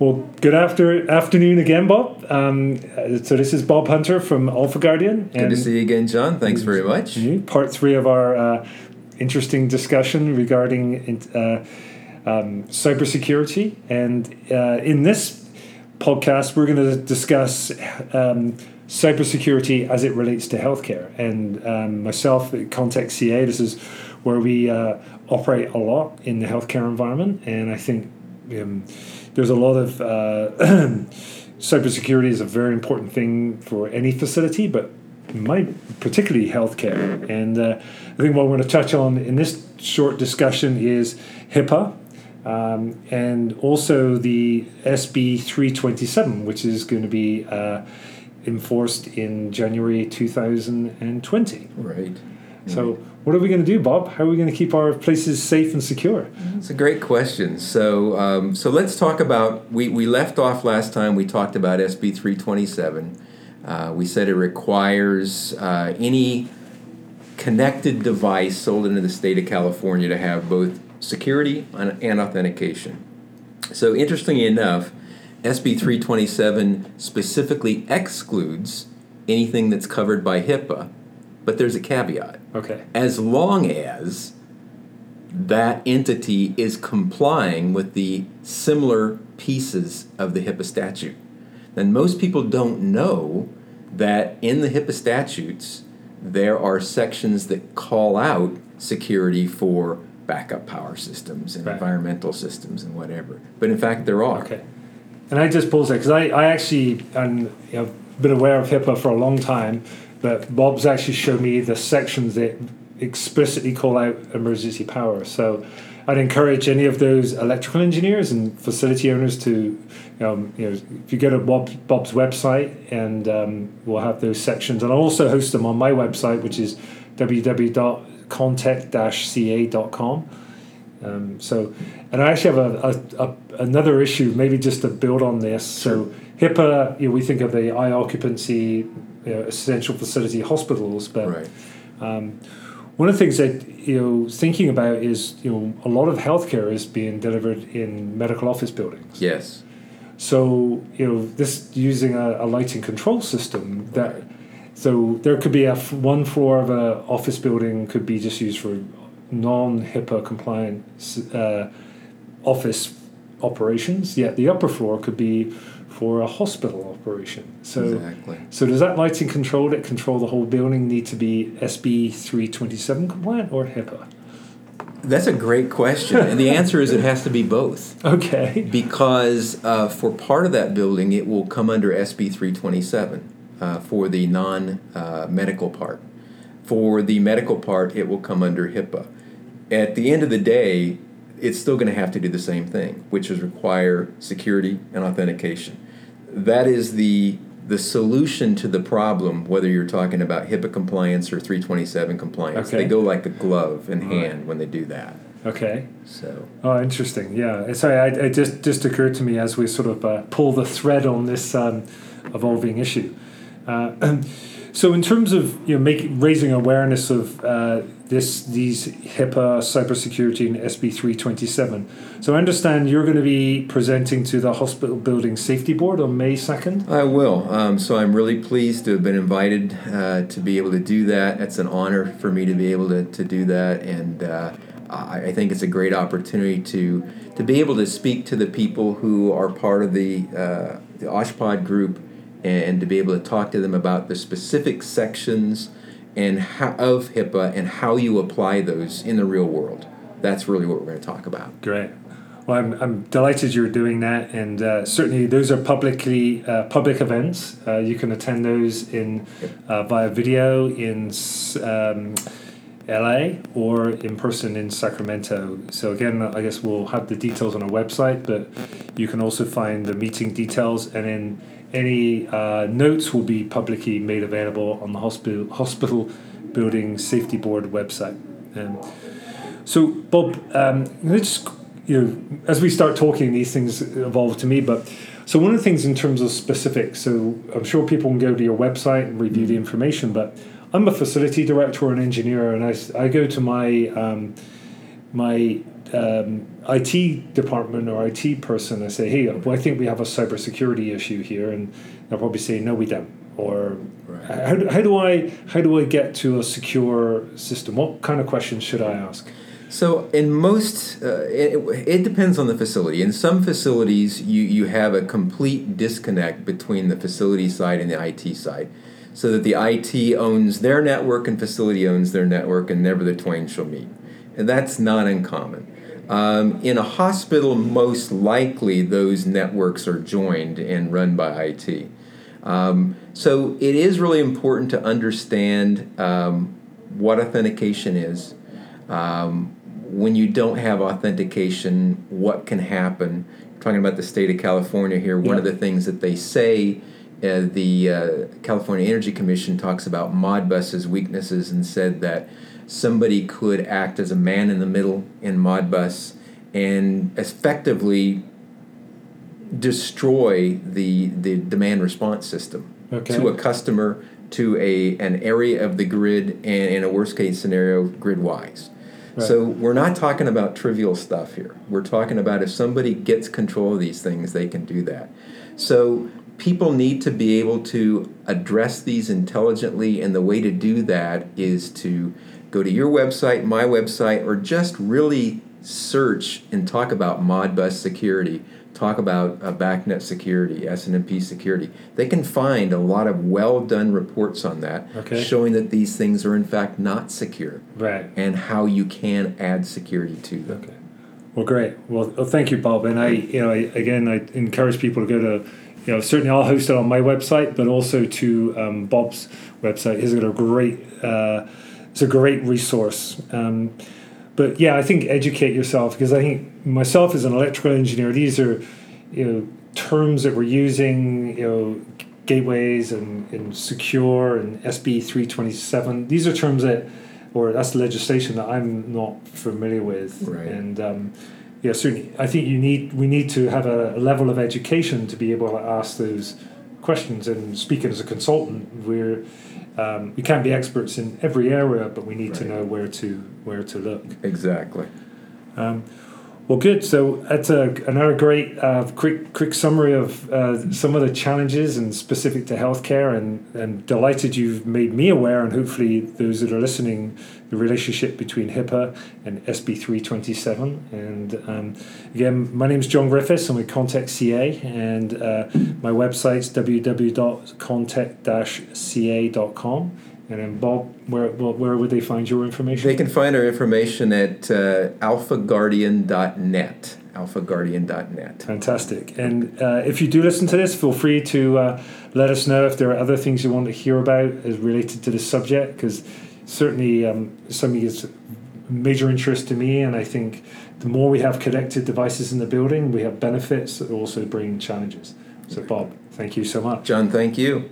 Well, good after afternoon again, Bob. Um, so this is Bob Hunter from Alpha Guardian. Good to see you again, John. Thanks very much. Part three of our uh, interesting discussion regarding uh, um, cybersecurity, and uh, in this podcast, we're going to discuss um, cybersecurity as it relates to healthcare. And um, myself, at Contact CA, this is where we uh, operate a lot in the healthcare environment, and I think. Um, there's a lot of uh, cybersecurity is a very important thing for any facility, but my particularly healthcare. And uh, I think what we're going to touch on in this short discussion is HIPAA. Um, and also the SB 327, which is going to be uh, enforced in January 2020. Right. So, what are we going to do, Bob? How are we going to keep our places safe and secure? It's a great question. So, um, so let's talk about. We, we left off last time. We talked about SB three twenty seven. Uh, we said it requires uh, any connected device sold into the state of California to have both security and, and authentication. So, interestingly enough, SB 327 specifically excludes anything that's covered by HIPAA but there's a caveat. Okay. As long as that entity is complying with the similar pieces of the HIPAA statute. Then most people don't know that in the HIPAA statutes there are sections that call out security for backup power systems and right. environmental systems and whatever. But in fact, there are. Okay. And I just pause there because I, I actually um, you know, been aware of HIPAA for a long time but Bob's actually showed me the sections that explicitly call out emergency power. So I'd encourage any of those electrical engineers and facility owners to, um, you know, if you go to Bob, Bob's website and um, we'll have those sections. And I'll also host them on my website, which is www.contact-ca.com. Um, so, and I actually have a, a, a, another issue, maybe just to build on this. Sure. So HIPAA, you know, we think of the high occupancy you know, essential facility hospitals. But right. um, one of the things that you know thinking about is you know a lot of healthcare is being delivered in medical office buildings. Yes. So you know this using a, a lighting control system that. Right. So there could be a f- one floor of a office building could be just used for non HIPAA compliant uh, office operations. Yet the upper floor could be for a hospital operation. So, exactly. so does that lighting control that control the whole building need to be SB 327 compliant or HIPAA? That's a great question. and the answer is it has to be both. Okay. Because uh, for part of that building, it will come under SB 327 uh, for the non uh, medical part. For the medical part, it will come under HIPAA. At the end of the day, it's still going to have to do the same thing, which is require security and authentication that is the the solution to the problem, whether you're talking about HIPAA compliance or 327 compliance. Okay. They go like a glove in hand when they do that. Okay. So. Oh, interesting. Yeah. Sorry, I, it just just occurred to me as we sort of uh, pull the thread on this um, evolving issue. Uh, so, in terms of you know, making raising awareness of uh, this these HIPAA cybersecurity and SB three twenty seven. So I understand you're going to be presenting to the Hospital Building Safety Board on May second. I will. Um, so I'm really pleased to have been invited uh, to be able to do that. It's an honor for me to be able to, to do that, and uh, I, think it's a great opportunity to to be able to speak to the people who are part of the uh, the OSHPD group and to be able to talk to them about the specific sections and how, of HIPAA and how you apply those in the real world. That's really what we're going to talk about. Great. Well, I'm, I'm delighted you're doing that, and uh, certainly those are publicly uh, public events. Uh, you can attend those in uh, via video in um, LA or in person in Sacramento. So again, I guess we'll have the details on our website, but you can also find the meeting details and in any uh, notes will be publicly made available on the hospital hospital building safety board website. Um, so, Bob, um, let's you know as we start talking, these things evolve to me. But so one of the things in terms of specifics, so I'm sure people can go to your website and review the information. But I'm a facility director or an engineer, and I, I go to my um, my um, IT department or IT person, I say, hey, well, I think we have a cybersecurity issue here, and they'll probably say, no, we don't. Or Right. how, do- how do I how do I get to a secure system? What kind of questions should I ask? So, in most, uh, it, it depends on the facility. In some facilities, you, you have a complete disconnect between the facility side and the IT side. So that the IT owns their network and facility owns their network, and never the twain shall meet. And that's not uncommon. Um, in a hospital, most likely those networks are joined and run by IT. Um, so it is really important to understand um, what authentication is. Um, when you don't have authentication, what can happen? talking about the state of California here, one of the things that they say, uh, the uh, California Energy Commission talks about Modbus's weaknesses and said that somebody could act as a man in the middle in Modbus and effectively destroy the the demand response system Okay. to a customer to a an area of the grid and in a worst case scenario grid wise Right. so we're not talking about trivial stuff here we're talking about if somebody gets control of these things they can do that so people need to be able to address these intelligently and the way to do that is to go to your website my website or just really search and talk about modbus security talk about uh, BACnet security snmp security they can find a lot of well done reports on that Okay. showing that these things are in fact not secure Right. and how you can add security to them Okay. Well, great. Well, well, thank you, Bob. And I, you know, I, again, I encourage people to go to, you know, certainly I'll host it on my website, but also to um, Bob's website. He's got a great, uh, it's a great resource. Um, but yeah, I think educate yourself because I think myself as an electrical engineer, these are, you know, terms that we're using, you know, gateways and, and secure and SB three twenty seven. These are terms that, or that's legislation that I'm not familiar with. Right. And um, yeah, certainly, I think you need we need to have a, a level of education to be able to ask those questions. And speaking as a consultant, we're um, we can't be experts in every area, but we need to know where to where to look. exactly Um, well, good. So that's a, another great, uh, quick, quick summary of uh, some of the challenges and specific to healthcare. And, and delighted you've made me aware, and hopefully those that are listening, the relationship between HIPAA and SB three twenty seven. And um, again, my name is John Griffiths. I'm with Contact CA, and uh, my website's www.contact-ca.com. And then Bob, where where would they find your information? They can find our information at uh, alphaguardian.net. Alphaguardian.net. Fantastic. And uh, if you do listen to this, feel free to uh, let us know if there are other things you want to hear about as related to this subject, because certainly um, something is major interest to me. And I think the more we have connected devices in the building, we have benefits that also bring challenges. So, Bob, thank you so much. John, thank you.